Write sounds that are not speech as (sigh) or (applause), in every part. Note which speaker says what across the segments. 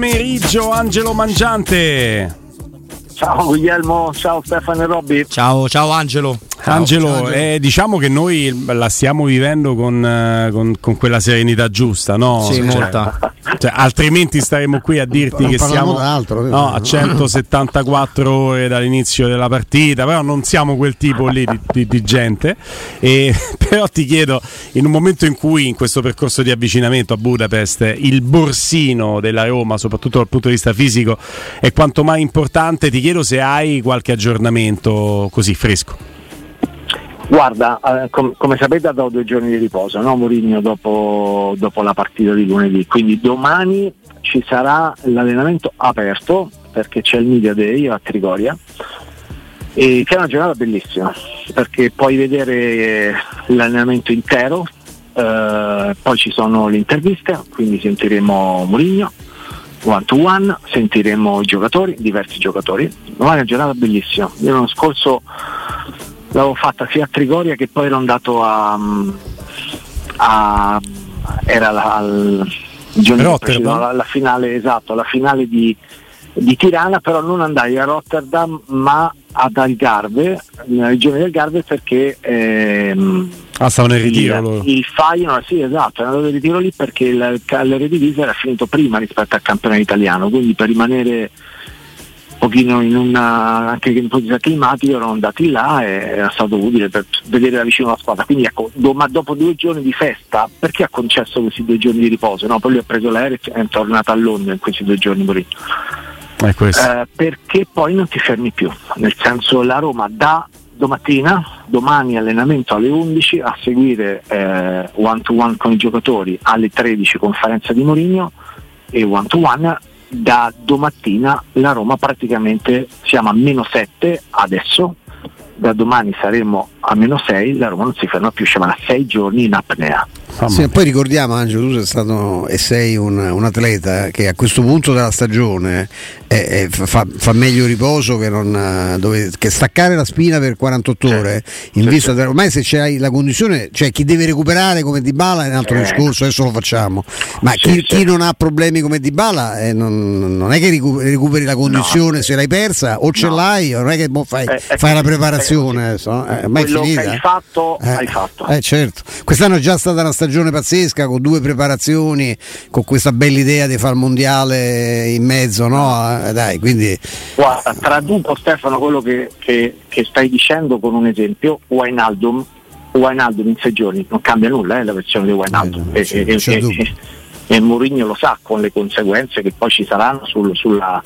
Speaker 1: pomeriggio Angelo Mangiante.
Speaker 2: Ciao Guglielmo, ciao Stefano e Robby.
Speaker 3: Ciao, ciao Angelo.
Speaker 1: Angelo. Eh, diciamo che noi la stiamo vivendo con, eh, con, con quella serenità giusta, no?
Speaker 3: Sì, molta.
Speaker 1: Cioè, altrimenti staremo qui a dirti non che siamo no, a 174 ore dall'inizio della partita, però non siamo quel tipo lì di, di, di gente. E, (laughs) però ti chiedo, in un momento in cui in questo percorso di avvicinamento a Budapest il borsino della Roma, soprattutto dal punto di vista fisico, è quanto mai importante, ti chiedo se hai qualche aggiornamento così fresco.
Speaker 2: Guarda, eh, com- come sapete ha dato due giorni di riposo, no? Mourinho dopo, dopo la partita di lunedì, quindi domani ci sarà l'allenamento aperto perché c'è il Media Day a Trigoria e che è una giornata bellissima perché puoi vedere l'allenamento intero, eh, poi ci sono le interviste, quindi sentiremo Mourinho one to one, sentiremo i giocatori, diversi giocatori. Domani è una giornata bellissima. Io l'anno scorso l'avevo fatta sia a Trigoria che poi ero andato a, a era la, al giorno la, la, finale esatto, la finale di, di, Tirana, però non andai a Rotterdam ma ad Algarve, nella regione del Garve perché ehm,
Speaker 1: ah, stavano in ritiro
Speaker 2: il, il Feyenoord, sì esatto, erano in ritiro lì perché il, Redivisa era finito prima rispetto al campionato italiano, quindi per rimanere pochino in una, anche in posizione climatica erano andati là e era stato utile per vedere da vicino la squadra. Quindi ecco, do, ma dopo due giorni di festa, perché ha concesso questi due giorni di riposo? No? Poi lui ha preso l'aereo e è tornato a Londra in questi due giorni Mourinho. Eh, perché poi non ti fermi più, nel senso la Roma da domattina, domani allenamento alle 11 a seguire eh, one to one con i giocatori alle 13 conferenza di Mourinho e one to one da domattina la Roma praticamente siamo a meno 7 adesso, da domani saremo a meno 6, la Roma non si ferma più, siamo a 6 giorni in apnea.
Speaker 4: Sì, poi ricordiamo Angelo, tu sei stato e sei un, un atleta che a questo punto della stagione è, è, fa, fa, meglio riposo che, non, dove, che, staccare la spina per 48 certo. ore. In certo. vista de, ormai se c'hai la condizione, cioè chi deve recuperare come Di Bala è un altro eh. discorso, adesso lo facciamo. Ma chi, chi, non ha problemi come Di Bala eh, non, non, è che recuperi la condizione no. se l'hai persa o ce no. l'hai, non è che boh, fai, eh, fai la preparazione. Adesso, eh,
Speaker 2: mai finita. che hai fatto,
Speaker 4: eh,
Speaker 2: hai fatto.
Speaker 4: Eh, certo. Quest'anno è già stata una stagione pazzesca con due preparazioni, con questa bella idea di fare il mondiale in mezzo, no? Eh, dai, quindi...
Speaker 2: Guarda, traduco Stefano quello che, che, che stai dicendo con un esempio, Wijnaldum, Wijnaldum in sei giorni non cambia nulla eh, la versione di Wijnaldum eh, e, e, e, e, Mourinho lo sa con le conseguenze che poi ci saranno sul, sulla,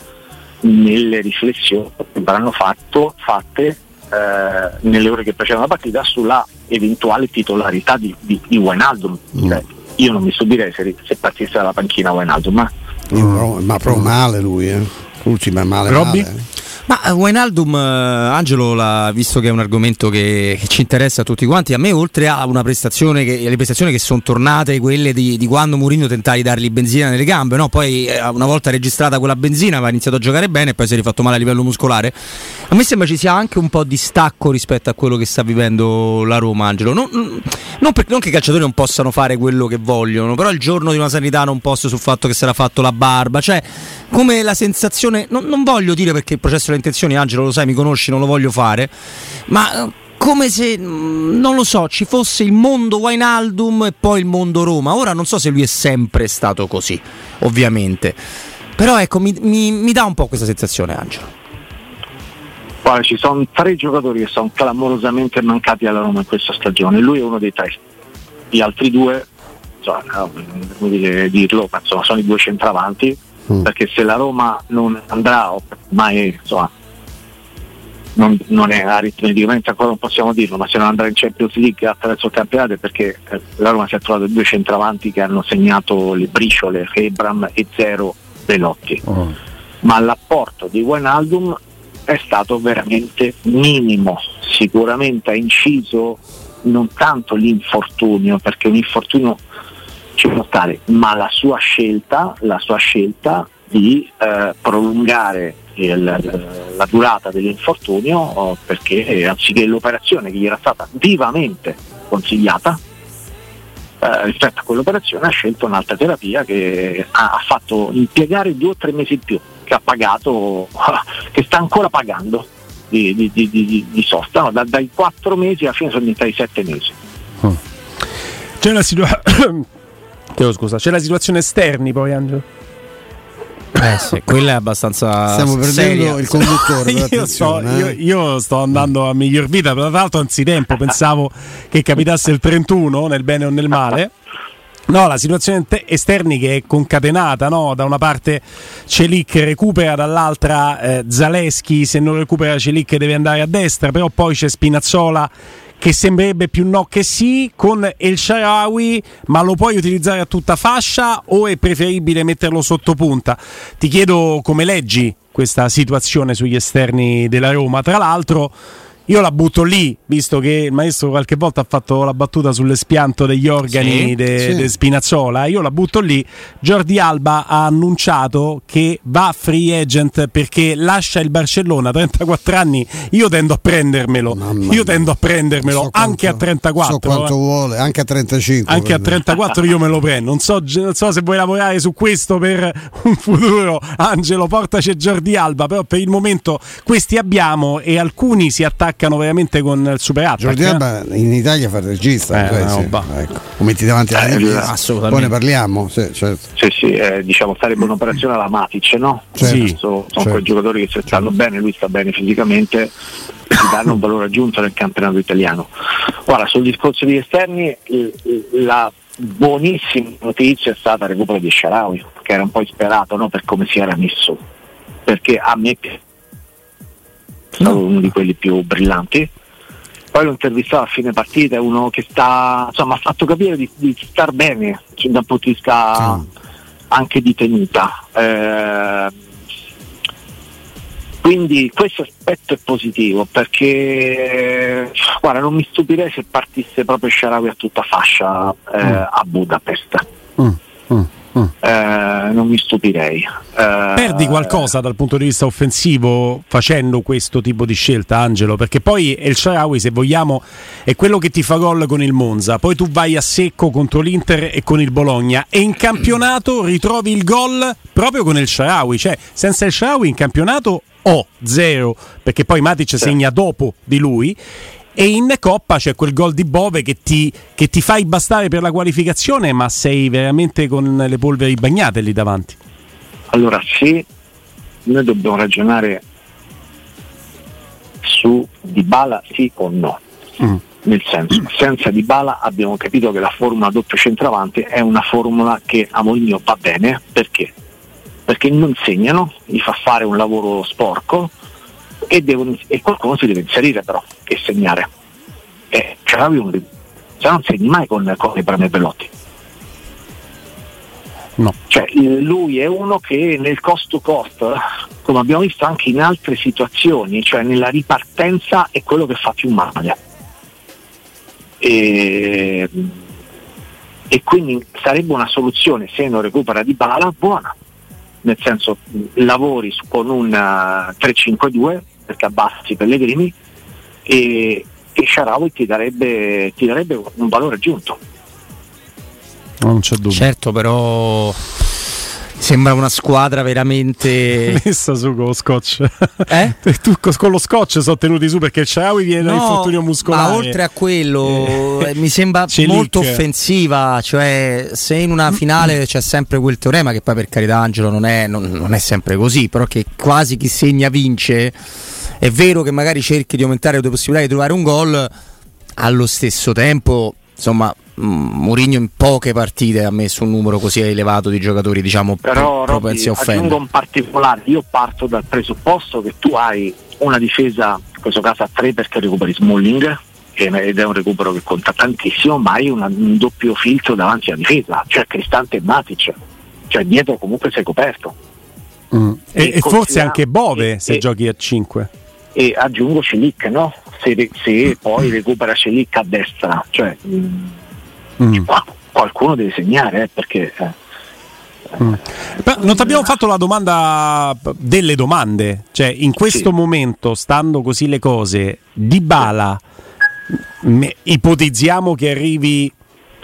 Speaker 2: nelle riflessioni che verranno fatto, fatte eh, nelle ore che precedevano la partita sulla eventuale titolarità di, di, di Wijnaldum. Mm. Cioè, io non mi stupirei se, se partisse dalla panchina Wijnaldum. Ma,
Speaker 4: mm. ma proprio male lui, eh. Ultima male.
Speaker 1: Robby?
Speaker 4: Male. Eh.
Speaker 3: Ma uh, Wijnaldum, uh, Angelo, visto che è un argomento che, che, ci interessa a tutti quanti, a me oltre a una prestazione che, le prestazioni che sono tornate, quelle di, di quando Mourinho tentava di dargli benzina nelle gambe, no? poi eh, una volta registrata quella benzina aveva iniziato a giocare bene e poi si è rifatto male a livello muscolare, a me sembra ci sia anche un po' di stacco rispetto a quello che sta vivendo la Roma, Angelo. Non, non, per, non che i calciatori non possano fare quello che vogliono, però il giorno di una sanità non posso sul fatto che si era fatto la barba, cioè come la sensazione, non, non voglio dire perché il processo delle intenzioni, Angelo, lo sai, mi conosci, non lo voglio fare, ma eh, come se, mm, non lo so, ci fosse il mondo Wainaldum e poi il mondo Roma. Ora non so se lui è sempre stato così, ovviamente. Però ecco, mi, mi, mi dà un po' questa sensazione, Angelo.
Speaker 2: Guarda, ci sono tre giocatori che sono clamorosamente mancati alla Roma in questa stagione. Lui è uno dei tre. Gli altri due, insomma, non dire dirlo, ma insomma, sono i due centravanti mm. perché se la Roma non andrà, mai insomma, non, non, è aritmeticamente ancora non possiamo dirlo, ma se non andrà in Champions League attraverso il campionato è perché eh, la Roma si è trovato due centravanti che hanno segnato le briciole, Hebram e Zero Velotti. Oh. Ma l'apporto di Wijnaldum è stato veramente minimo, sicuramente ha inciso non tanto l'infortunio, perché un infortunio ci può stare, ma la sua scelta, la sua scelta di eh, prolungare il, la durata dell'infortunio oh, perché anziché l'operazione che gli era stata vivamente consigliata eh, rispetto a quell'operazione ha scelto un'altra terapia che ha, fatto impiegare due o tre mesi in più, che ha pagato, (laughs) che sta ancora pagando di, di, di, di sosta, no? da, dai quattro mesi alla fine sono diventati sette mesi.
Speaker 1: Oh. C'è, la situa- scusa, c'è la situazione esterni poi Angelo?
Speaker 3: Eh sì, quella è abbastanza.
Speaker 4: Stiamo perdendo
Speaker 3: seria.
Speaker 4: il conduttore. (laughs)
Speaker 1: io, sto,
Speaker 4: eh.
Speaker 1: io, io, sto, andando a miglior vita, tra l'altro anzitempo pensavo che capitasse il 31 nel bene o nel male. No, la situazione esterni che è concatenata, no? da una parte Celic recupera, dall'altra eh, Zaleschi, se non recupera Celic deve andare a destra, però poi c'è Spinazzola che sembrerebbe più no che sì, con El Sharawi, ma lo puoi utilizzare a tutta fascia o è preferibile metterlo sotto punta? Ti chiedo come leggi questa situazione sugli esterni della Roma. Tra l'altro io la butto lì, visto che il maestro qualche volta ha fatto la battuta sull'espianto degli organi sì, de, sì. de Spinazzola. Io la butto lì. Jordi Alba ha annunciato che va free agent perché lascia il Barcellona a 34 anni. Io tendo a prendermelo. Mamma io tendo a prendermelo so anche
Speaker 4: quanto,
Speaker 1: a 34.
Speaker 4: So quanto eh. vuole, anche a 35.
Speaker 1: Anche a 34 io me lo prendo. Non so, non so, se vuoi lavorare su questo per un futuro. Angelo, portaci Jordi Alba. Però per il momento questi abbiamo e alcuni si attaccano attaccano veramente con il super attack.
Speaker 4: Jordi Alba eh? in Italia fa il regista,
Speaker 1: eh,
Speaker 4: sì. ecco. lo metti davanti alla eh,
Speaker 2: assolutamente.
Speaker 4: Poi ne parliamo. Sì, certo.
Speaker 2: sì, sì eh, diciamo sarebbe un'operazione alla Matic, no?
Speaker 1: Certo.
Speaker 2: Sì, sono certo. quei giocatori che se stanno bene, lui sta bene fisicamente, si danno un valore aggiunto nel campionato italiano. Guarda, sul discorso di esterni, la buonissima notizia è stata il recupero di Sharawi, che era un po' isperato no? per come si era messo, perché a me stato uno di quelli più brillanti. Poi l'ho intervistato a fine partita, è uno che sta, insomma, ha fatto capire di, di star bene cioè, dal punto di vista sì. anche di tenuta. Eh, quindi questo aspetto è positivo perché guarda, non mi stupirei se partisse proprio Sharawi a tutta fascia eh, mm. a Budapest. Mm. Mm. Mm. Eh, non mi stupirei.
Speaker 1: Eh, Perdi qualcosa dal punto di vista offensivo facendo questo tipo di scelta, Angelo? Perché poi El Sharawi, se vogliamo, è quello che ti fa gol con il Monza. Poi tu vai a secco contro l'Inter e con il Bologna. E in campionato ritrovi il gol proprio con il Sharawi. Cioè, senza il Sharawi in campionato ho oh, zero, perché poi Matic sì. segna dopo di lui e in Coppa c'è quel gol di Bove che ti, che ti fai bastare per la qualificazione, ma sei veramente con le polveri bagnate lì davanti.
Speaker 2: Allora, se noi dobbiamo ragionare su Dybala sì o no. Mm. Nel senso, senza Dybala abbiamo capito che la formula doppio centravanti è una formula che a Mourinho va bene, perché? Perché non segnano, gli fa fare un lavoro sporco, e, devono, e qualcuno si deve inserire però e segnare. E uno di se non segni mai con, con i Brame Bellotti.
Speaker 1: No.
Speaker 2: Cioè, lui è uno che nel cost to cost, come abbiamo visto anche in altre situazioni, cioè nella ripartenza è quello che fa più male. E, e quindi sarebbe una soluzione se non recupera di bala buona nel senso lavori con un 3-5-2 perché abbassi Pellegrini e, e Sharawi ti darebbe, ti darebbe un valore aggiunto.
Speaker 1: Non c'è dubbio.
Speaker 3: Certo, però Sembra una squadra veramente (laughs)
Speaker 1: messa su con lo scotch.
Speaker 3: Eh? (laughs)
Speaker 1: tu con lo scotch sono tenuti su perché Ciaui viene no, dall'infortunio muscolare.
Speaker 3: Ma oltre a quello, eh, mi sembra (laughs) molto offensiva. Cioè, se in una finale c'è sempre quel teorema, che poi per carità, Angelo non è, non, non è sempre così, però che quasi chi segna vince è vero che magari cerchi di aumentare le tue possibilità di trovare un gol, allo stesso tempo, insomma, Mourinho in poche partite ha messo un numero così elevato di giocatori, diciamo,
Speaker 2: però propensi a offendere. un particolare, io parto dal presupposto che tu hai una difesa, in questo caso a tre perché recuperi Smalling ed è un recupero che conta tantissimo, ma hai una, un doppio filtro davanti alla difesa, cioè Cristante e Matic, cioè dietro comunque sei coperto.
Speaker 1: Mm. E, e forse anche Bove e, se e, giochi a 5
Speaker 2: e aggiungo Celic no? se, se poi recupera Celic a destra cioè, mm. qualcuno deve segnare eh, perché eh.
Speaker 1: Mm. non ti abbiamo fatto la domanda delle domande, cioè in questo sì. momento, stando così le cose, di Bala, ipotizziamo che arrivi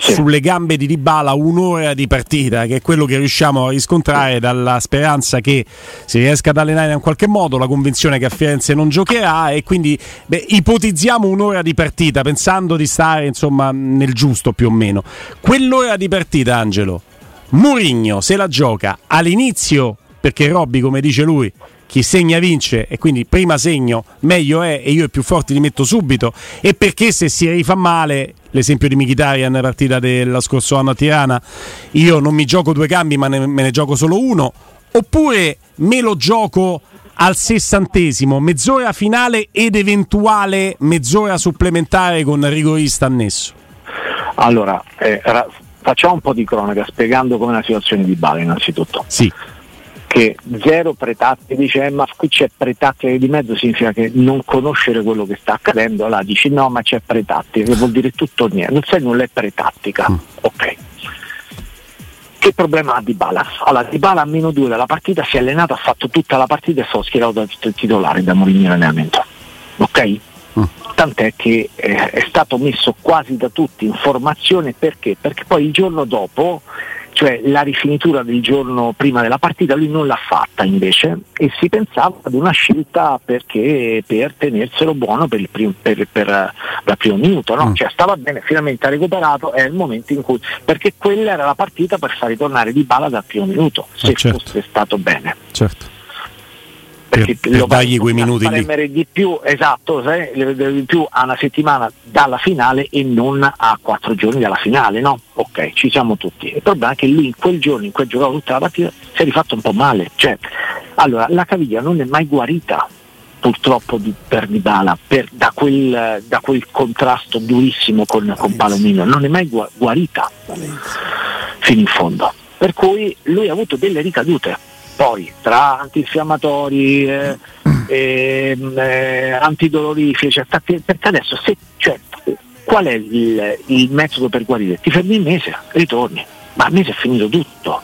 Speaker 1: sì. sulle gambe di Dybala un'ora di partita, che è quello che riusciamo a riscontrare dalla speranza che si riesca ad allenare in qualche modo, la convinzione che a Firenze non giocherà e quindi beh, ipotizziamo un'ora di partita pensando di stare insomma nel giusto più o meno. Quell'ora di partita, Angelo, Murigno se la gioca all'inizio perché Robby, come dice lui, chi segna vince e quindi prima segno meglio è e io i più forti li metto subito e perché se si rifà male l'esempio di Mkhitaryan partita dello scorso anno a Tirana. Io non mi gioco due cambi ma ne, me ne gioco solo uno. Oppure me lo gioco al sessantesimo mezz'ora finale ed eventuale mezz'ora supplementare con rigorista annesso.
Speaker 2: Allora eh, facciamo un po' di cronaca spiegando come la situazione di Bale innanzitutto.
Speaker 1: Sì
Speaker 2: che zero pretattiche, dice eh, ma qui c'è pretattica di mezzo significa che non conoscere quello che sta accadendo, allora dici no ma c'è pretattica, che vuol dire tutto o niente, non sai nulla è pretattica, mm. ok. Che problema ha Di Bala? Allora Di Bala a meno due dalla partita si è allenato, ha fatto tutta la partita e stato schierato da titolare da Mourinho in allenamento, ok? Mm. Tant'è che eh, è stato messo quasi da tutti in formazione perché? Perché poi il giorno dopo cioè la rifinitura del giorno prima della partita lui non l'ha fatta invece e si pensava ad una scelta perché, per tenerselo buono per il primo, per, per, per primo minuto, no? mm. cioè stava bene, finalmente ha recuperato, è il momento in cui, perché quella era la partita per far ritornare di bala dal primo minuto, se eh certo. fosse stato bene.
Speaker 1: Certo perché per, per dargli quei minuti lì.
Speaker 2: di più, esatto, di più a una settimana dalla finale e non a quattro giorni dalla finale, no? Ok, ci siamo tutti. Il problema è che lui in quel giorno in cui ha giocato tutta la partita si è rifatto un po' male. Cioè, allora, la caviglia non è mai guarita purtroppo di, per Dybala per, da, quel, da, quel, contrasto durissimo con, con Palomino, non è mai guarita fino in fondo. Per cui lui ha avuto delle ricadute poi tra antinfiammatori, eh, eh, eh, antidolorifici, cioè, perché adesso se, cioè, qual è il, il, metodo per guarire? Ti fermi il mese, ritorni, ma al mese è finito tutto.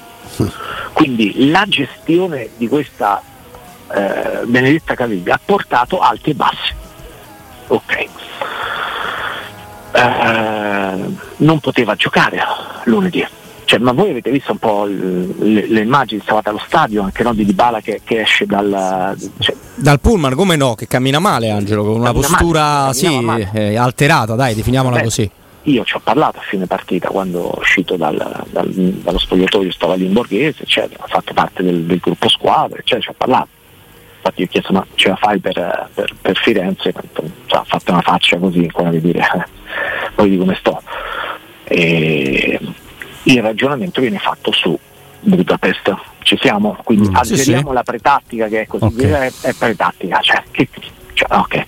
Speaker 2: Quindi la gestione di questa eh, benedetta caviglia ha portato alti e bassi. Ok. Eh, non poteva giocare lunedì cioè, ma voi avete visto un po' le, le immagini, stavate allo stadio anche no, di Dybala che, che esce dal,
Speaker 3: cioè, dal pullman, come no? Che cammina male Angelo, con una postura male, sì, eh, alterata, dai, definiamola Beh, così.
Speaker 2: Io ci ho parlato a fine partita quando è uscito dal, dal, dallo spogliatoio, stava lì in borghese, eccetera, ha fatto parte del, del gruppo squadra, eccetera, ci ho parlato. Infatti ho chiesto ma ce la fai per, per, per Firenze? Ha fatto una faccia così, come dire, poi di come sto. E, il ragionamento viene fatto su Budapest. Ci siamo? Quindi mm, azzeriamo sì, la pretattica che è così, okay. è, è pretattica. Cioè, che, cioè, okay.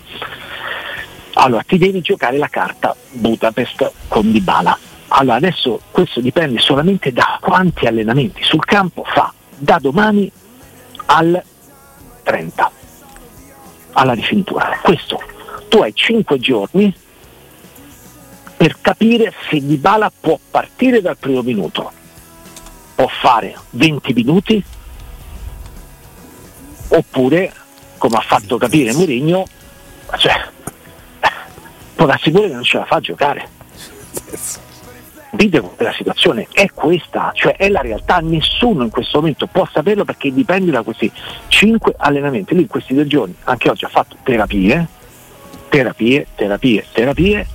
Speaker 2: Allora, ti devi giocare la carta Budapest con Dybala. Allora, adesso questo dipende solamente da quanti allenamenti sul campo fa da domani al 30 alla rifinitura. Questo tu hai 5 giorni per capire se Dybala può partire dal primo minuto, può fare 20 minuti oppure, come ha fatto capire Mourinho, cioè, può darsi che non ce la fa a giocare. Dite la situazione è questa, cioè è la realtà, nessuno in questo momento può saperlo perché dipende da questi 5 allenamenti. Lui in questi due giorni, anche oggi ha fatto terapie, terapie, terapie, terapie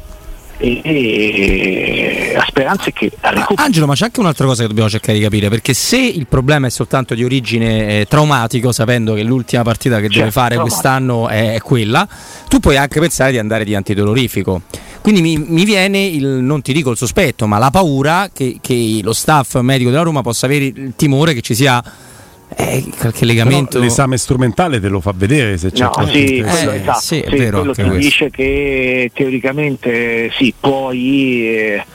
Speaker 2: e, e la speranza è che recuperi.
Speaker 3: Angelo, ma c'è anche un'altra cosa che dobbiamo cercare di capire, perché se il problema è soltanto di origine eh, traumatico, sapendo che l'ultima partita che certo, deve fare traumatico. quest'anno è, è, quella, tu puoi anche pensare di andare di antidolorifico. Quindi mi, mi viene il, non ti dico il sospetto, ma la paura che, che lo staff medico della Roma possa avere il timore che ci sia eh, qualche legamento.
Speaker 1: Però l'esame strumentale te lo fa vedere se c'è
Speaker 2: no, sì, eh, esatto, sì, è sì, vero, quello ti dice che teoricamente sì, puoi eh,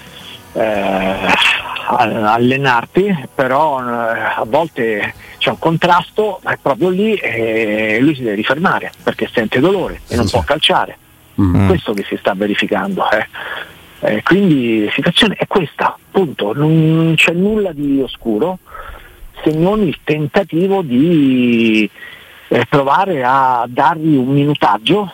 Speaker 2: eh allenarti, però eh, a volte c'è un contrasto, è proprio lì e lui si deve rifermare perché sente dolore e non sì, può calciare. Mm. Questo che si sta verificando. Eh. Eh, quindi la situazione è questa, punto, non c'è nulla di oscuro se non il tentativo di eh, provare a dargli un minutaggio,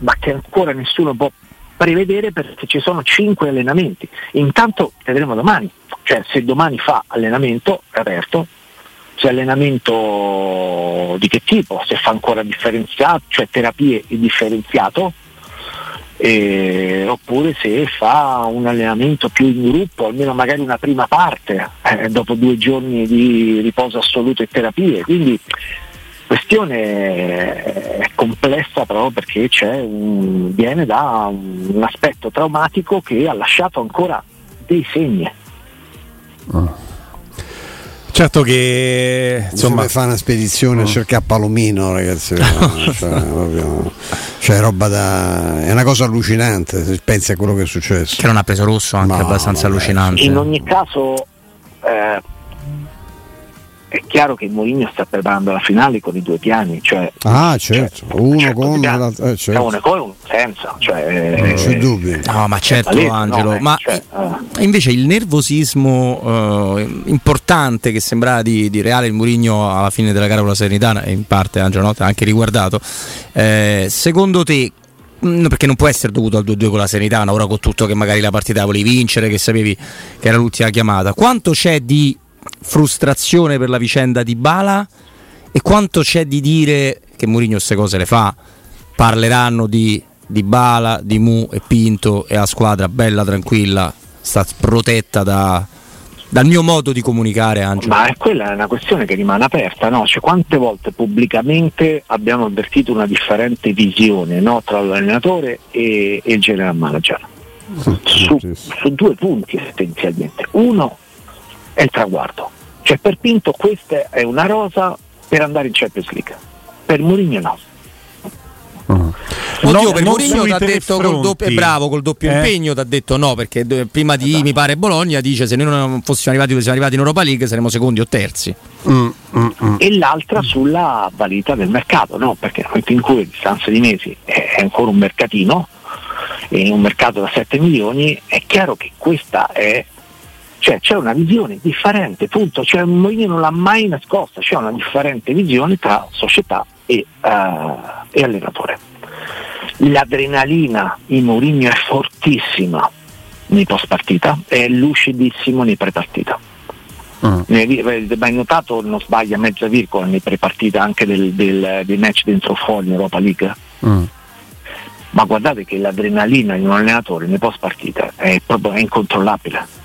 Speaker 2: ma che ancora nessuno può prevedere perché ci sono 5 allenamenti. Intanto vedremo domani, cioè se domani fa allenamento aperto, se allenamento di che tipo, se fa ancora differenziato, cioè terapie differenziato, eh, oppure se fa un allenamento più in gruppo, almeno magari una prima parte, eh, dopo due giorni di riposo assoluto e terapie. Quindi questione è complessa proprio perché un, viene da un aspetto traumatico che ha lasciato ancora dei segni.
Speaker 1: Oh. Certo che insomma
Speaker 4: fa una spedizione a mm. cercare Palomino, ragazzi. (laughs) cioè, proprio, cioè, roba da. è una cosa allucinante se pensi a quello che è successo.
Speaker 3: Che non ha preso rosso anche no, abbastanza allucinante.
Speaker 2: In ogni caso eh, è chiaro che Mourinho sta preparando la finale con i due piani, cioè,
Speaker 4: ah certo, cioè, uno certo, con l'altro,
Speaker 2: eh, certo. uno con un senza, cioè,
Speaker 4: non c'è dubbio.
Speaker 3: No, ma certo palese, Angelo, no, ma cioè, uh. invece il nervosismo uh, importante che sembrava di, di Reale il Mourinho alla fine della gara con la Serenità, e in parte Angelo Notte ha anche riguardato, eh, secondo te mm, perché non può essere dovuto al 2-2 con la Serenità, ora con tutto che magari la partita volevi vincere, che sapevi che era l'ultima chiamata. Quanto c'è di frustrazione per la vicenda di Bala e quanto c'è di dire che Mourinho queste cose le fa, parleranno di, di Bala, di Mu e Pinto e la squadra bella, tranquilla, sta protetta da, dal mio modo di comunicare Angelo.
Speaker 2: Ma quella è una questione che rimane aperta, no? Cioè, quante volte pubblicamente abbiamo avvertito una differente visione no? tra l'allenatore e, e il general manager? Su, su, due punti essenzialmente. Uno è il traguardo. Cioè per Pinto questa è una rosa per andare in Champions League, per Mourinho no.
Speaker 3: Uh-huh. Oddio, no, per Mourinho ti ha detto col doppio, bravo, col doppio eh? impegno ti ha detto no, perché prima di esatto. mi pare Bologna dice se noi non fossimo arrivati dove siamo arrivati in Europa League saremmo secondi o terzi.
Speaker 2: Mm, mm, mm. E l'altra sulla validità del mercato, no? Perché nel momento in cui a distanza di mesi è ancora un mercatino, in un mercato da 7 milioni, è chiaro che questa è cioè c'è una visione differente, punto. Cioè, Mourinho non l'ha mai nascosta, c'è una differente visione tra società e, uh, e allenatore. L'adrenalina in Mourinho è fortissima nei post partita, è lucidissimo nei pre partita. Uh-huh. Hai notato, non sbaglia mezza virgola nei pre partita anche del, del, dei match dentro fuori in Europa League? Uh-huh. Ma guardate che l'adrenalina in un allenatore nei post partita è proprio è incontrollabile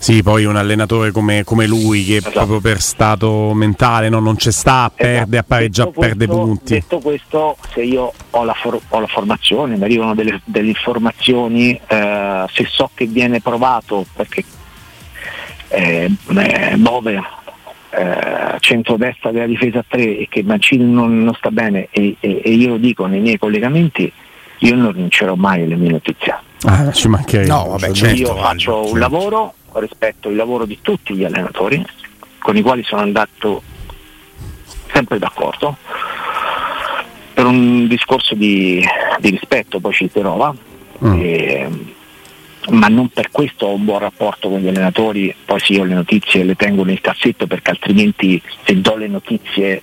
Speaker 1: sì, poi un allenatore come, come lui che esatto. proprio per stato mentale no, non c'è sta, perde, esatto. appareggia, detto perde
Speaker 2: questo,
Speaker 1: punti.
Speaker 2: Detto questo, se io ho la, for- ho la formazione, mi arrivano delle, delle informazioni, eh, se so che viene provato perché eh, eh, Bove eh, centrodestra della difesa 3 e che Mancini non, non sta bene e, e, e, io lo dico nei miei collegamenti, io non rincerò mai le mie notizie.
Speaker 1: Ah, ci mancherebbe.
Speaker 2: No, vabbè, certo, io faccio un certo. lavoro rispetto il lavoro di tutti gli allenatori con i quali sono andato sempre d'accordo per un discorso di, di rispetto poi ci trova mm. e, ma non per questo ho un buon rapporto con gli allenatori poi sì io le notizie le tengo nel cassetto perché altrimenti se do le notizie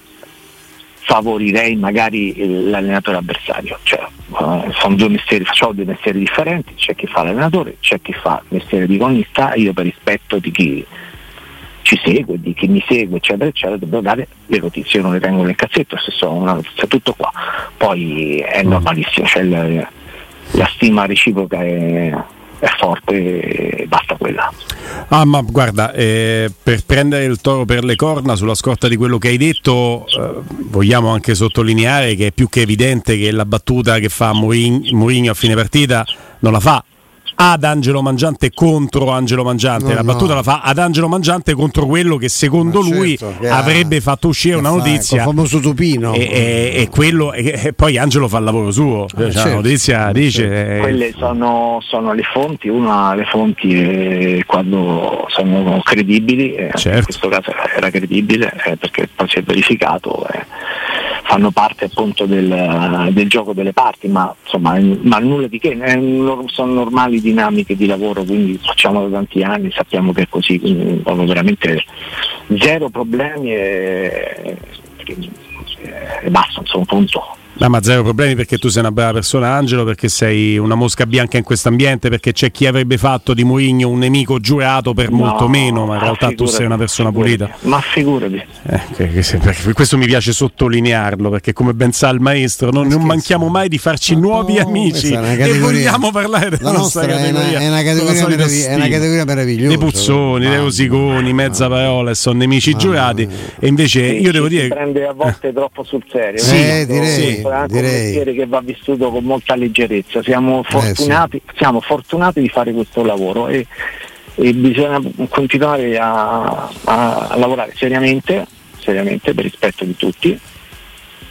Speaker 2: favorirei magari l'allenatore avversario. Cioè, uh, sono due mestieri, facciamo due mestieri differenti, c'è chi fa l'allenatore, c'è chi fa il mestiere di cronista, io per rispetto di chi ci segue, di chi mi segue, eccetera, eccetera, devo dare le notizie, io non le tengo nel cazzetto, se sono una notizia tutto qua. Poi è mm. normalissimo, cioè la, la stima reciproca è, è forte e basta quella.
Speaker 1: Ah, ma guarda, eh, per prendere il toro per le corna sulla scorta di quello che hai detto, eh, vogliamo anche sottolineare che è più che evidente che la battuta che fa Mourinho a fine partita non la fa ad Angelo Mangiante contro Angelo Mangiante. No, la battuta no. la fa ad Angelo Mangiante contro quello che secondo Ma lui certo, avrebbe fatto uscire una notizia.
Speaker 4: Il famoso Tupino.
Speaker 1: E, e, e, quello, e, poi Angelo fa il lavoro suo. Cioè, certo. La notizia dice. Certo.
Speaker 2: Eh, Quelle sono, sono, le fonti. Una le fonti eh, quando sono credibili, eh, certo. in questo caso era credibile eh, perché poi si è verificato eh, fanno parte appunto del, del, gioco delle parti, ma insomma ma nulla di che, sono normali dinamiche di lavoro, quindi facciamo da tanti anni, sappiamo che è così, quindi ho veramente zero problemi e, e basta, insomma, punto.
Speaker 1: No, ma zero problemi perché tu sei una brava persona, Angelo, perché sei una mosca bianca in questo ambiente, perché c'è chi avrebbe fatto di Mourinho un nemico giurato per no, molto meno, ma in realtà tu sei una persona
Speaker 2: figurati.
Speaker 1: pulita.
Speaker 2: Ma figurati.
Speaker 1: Eh, che, che, questo mi piace sottolinearlo, perché come ben sa il maestro, non, non manchiamo mai di farci ma nuovi no, amici e vogliamo parlare della
Speaker 4: la nostra, nostra categoria. È una, è una categoria, meravigli- è una categoria meravigliosa.
Speaker 1: Dei puzzoni, dei rosiconi, mezza parola, sono nemici giurati. E invece io devo dire... Si
Speaker 2: prende a volte troppo sul serio.
Speaker 4: Sì, eh, direi. Sì, direi
Speaker 2: che va vissuto con molta leggerezza. Siamo fortunati, eh, sì. siamo fortunati di fare questo lavoro e, e bisogna continuare a, a, a, lavorare seriamente, seriamente per rispetto di tutti,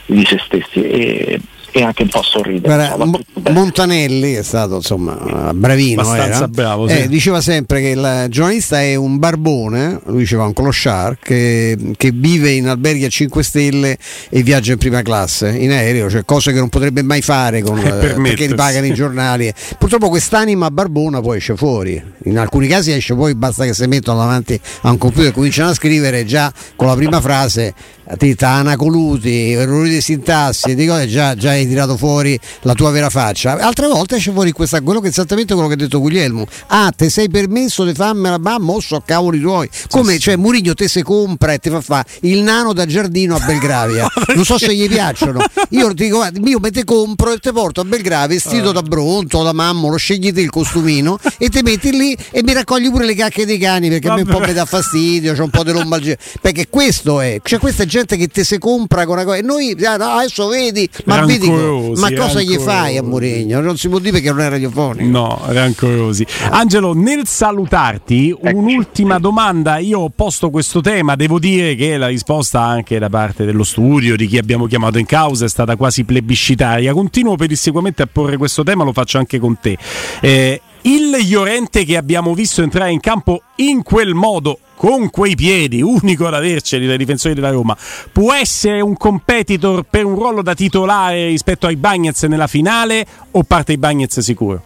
Speaker 2: di se stessi e e anche un po' sorridere.
Speaker 4: Guarda, Montanelli è stato insomma bravino,
Speaker 1: abbastanza
Speaker 4: era.
Speaker 1: bravo.
Speaker 4: Sì. Eh, diceva sempre che il giornalista è un barbone, lui diceva un clochard, che, che, vive in alberghi a 5 stelle e viaggia in prima classe in aereo, cioè cose che non potrebbe mai fare con, eh, perché li pagano i giornali. Purtroppo quest'anima barbona poi esce fuori, in alcuni casi esce fuori, basta che si mettono davanti a un computer e cominciano a scrivere già con la prima frase Tita, anacoluti, errori di sintassi, di cose, già, già, hai tirato fuori la tua vera faccia. Altre volte esce fuori questa, quello che è esattamente quello che ha detto Guglielmo. Ah, te sei permesso di farmela, ma mosso a cavoli tuoi. Come, sì, cioè, Murigno te si compra e ti fa fare il nano da giardino a Belgravia. (laughs) non so se gli piacciono. Io ti dico, guarda, io me te compro e te porto a Belgravia vestito uh. da bronzo, da mammo, lo scegli te il costumino (laughs) e ti metti lì e mi raccogli pure le cacche dei cani perché Vabbè. a me un po' mi dà fastidio, c'è un po' di lombalgia. Perché questo è, cioè questa è gente che te si compra con una cosa e noi ah, no, adesso vedi ma vedi ma cosa gli fai a Mourinho? Non si può dire perché non è radiofonico.
Speaker 1: No rancorosi Angelo nel salutarti un'ultima domanda. Io ho posto questo tema. Devo dire che la risposta anche da parte dello studio di chi abbiamo chiamato in causa è stata quasi plebiscitaria. Continuo pedissequamente a porre questo tema lo faccio anche con te. Eh, il Llorente che abbiamo visto entrare in campo in quel modo con quei piedi, unico ad averceli dai difensori della Roma, può essere un competitor per un ruolo da titolare rispetto ai Bagnets nella finale o parte i Bagnets sicuro?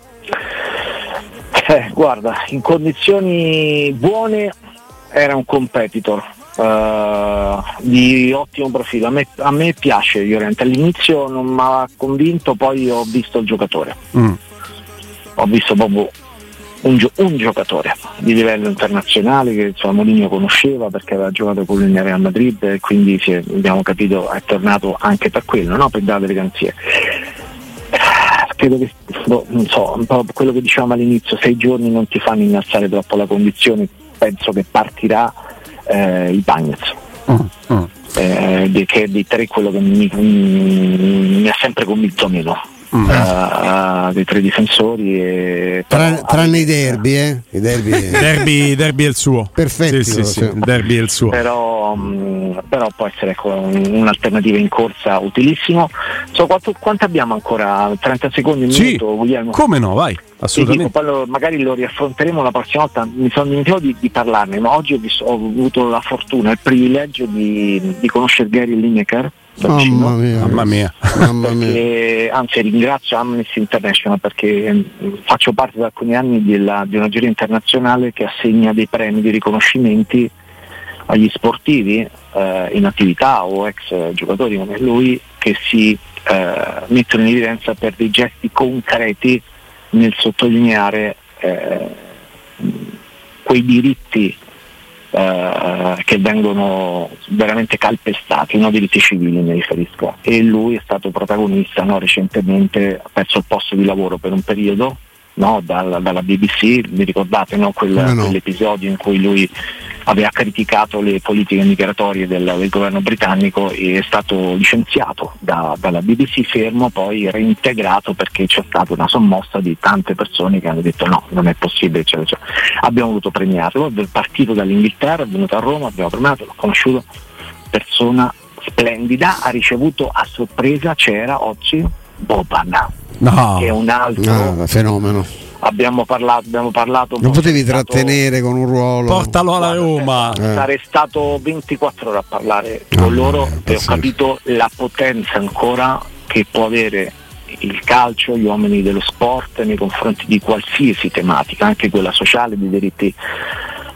Speaker 2: Eh, guarda, in condizioni buone era un competitor uh, di ottimo profilo. A me, a me piace Llorente, all'inizio non mi ha convinto, poi ho visto il giocatore. Mm. Ho visto proprio un, gio- un, giocatore di livello internazionale che insomma, Mourinho conosceva perché aveva giocato con lui in Real Madrid e quindi è, abbiamo capito è tornato anche per quello, no? per dare le garanzie. Credo che boh, non so, quello che dicevamo all'inizio, sei giorni non ti fanno innalzare troppo la condizione, penso che partirà eh, il Bagnets. Mm, mm. Eh, che è dei tre quello che mi, mi, mi ha sempre convinto meno mm. uh, dei tre difensori. E,
Speaker 4: Tra, però, tranne i derby, eh? I derby, (laughs)
Speaker 1: derby, derby è il suo.
Speaker 4: Perfetto.
Speaker 1: Sì, sì, sì, derby è il suo.
Speaker 2: Però, um, però può essere ecco, un'alternativa in corsa utilissimo. So, quanto, quanto, abbiamo ancora? 30 secondi, un
Speaker 1: sì.
Speaker 2: minuto, Guglielmo?
Speaker 1: Come no, vai. Assolutamente.
Speaker 2: Dico, lo, magari lo riaffronteremo la prossima volta, mi sono dimenticato di, di parlarne, ma oggi ho, visto, ho, avuto la fortuna, il privilegio di, di conoscere Gary Lineker
Speaker 4: Mamma mia.
Speaker 1: Mamma mia.
Speaker 2: Mamma mia. Perché, anzi ringrazio Amnesty International perché mm, faccio parte da alcuni anni della, di una giuria internazionale che assegna dei premi di riconoscimenti agli sportivi eh, in attività o ex giocatori come lui che si eh, mettono in evidenza per dei gesti concreti nel sottolineare eh, quei diritti eh, che vengono veramente calpestati, no? diritti civili mi riferisco. E lui è stato protagonista no? recentemente, ha perso il posto di lavoro per un periodo no? dalla, dalla, BBC, vi ricordate Quel, no. quell'episodio in cui lui aveva criticato le politiche migratorie del, del, governo britannico e è stato licenziato da, dalla BBC fermo, poi reintegrato perché c'è stata una sommossa di tante persone che hanno detto no, non è possibile, eccetera, eccetera. abbiamo voluto premiarlo, è partito dall'Inghilterra, è venuto a Roma, abbiamo premiato, l'ho conosciuto, persona splendida, ha ricevuto a sorpresa, c'era oggi Boban,
Speaker 4: no.
Speaker 2: che è un altro.
Speaker 4: No, fenomeno.
Speaker 2: Abbiamo parlato, abbiamo parlato
Speaker 4: non potevi trattenere con un ruolo.
Speaker 1: Portalo alla Roma.
Speaker 2: eh. sarei stato 24 ore a parlare no, con loro e ho capito la potenza ancora che può avere il calcio, gli uomini dello sport nei confronti di qualsiasi tematica, anche quella sociale, dei diritti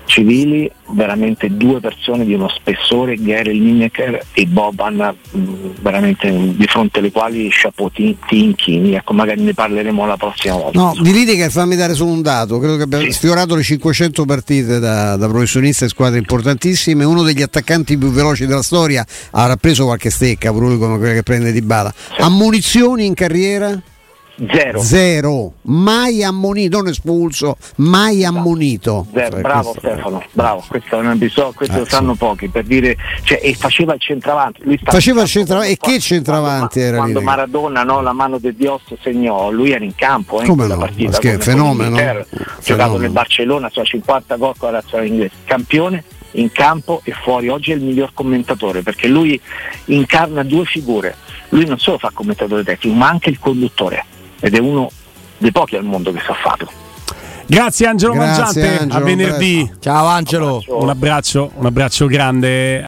Speaker 2: civili, veramente due persone di uno spessore, Gary Lineker e Boban, veramente di fronte alle quali chapeau tinchini, ecco magari ne parleremo la prossima volta.
Speaker 4: No, di Lineker fammi dare solo un dato, credo che abbia sì. sfiorato le 500 partite da, da professionista e squadre importantissime, uno degli attaccanti più veloci della storia, avrà preso qualche stecca, pure lui come quella che prende di bala. Sì. Ammunizioni in carriera?
Speaker 2: Zero.
Speaker 4: Zero. Mai ammonito, non espulso, mai esatto. ammonito.
Speaker 2: Zero. Cioè, bravo questo... Stefano, bravo, questo è un episodio, questo ah, lo sanno sì. pochi, per dire, cioè, e faceva il centravanti. Lui
Speaker 4: faceva il centravanti, e che centravanti
Speaker 2: quando,
Speaker 4: era?
Speaker 2: Quando lì? Maradona, no, la mano del Dios segnò, lui era in campo eh, Come in no? partita.
Speaker 4: Che fenomeno.
Speaker 2: Giocato nel Barcellona, cioè 50 gol con la nazionale inglese, campione in campo e fuori. Oggi è il miglior commentatore perché lui incarna due figure. Lui non solo fa commentatore tecnico, ma anche il conduttore ed è uno dei pochi al mondo che sa farlo.
Speaker 1: Grazie Angelo Grazie, Mangiante, Angelo, a venerdì.
Speaker 3: Ciao Angelo.
Speaker 1: Un abbraccio, un abbraccio grande.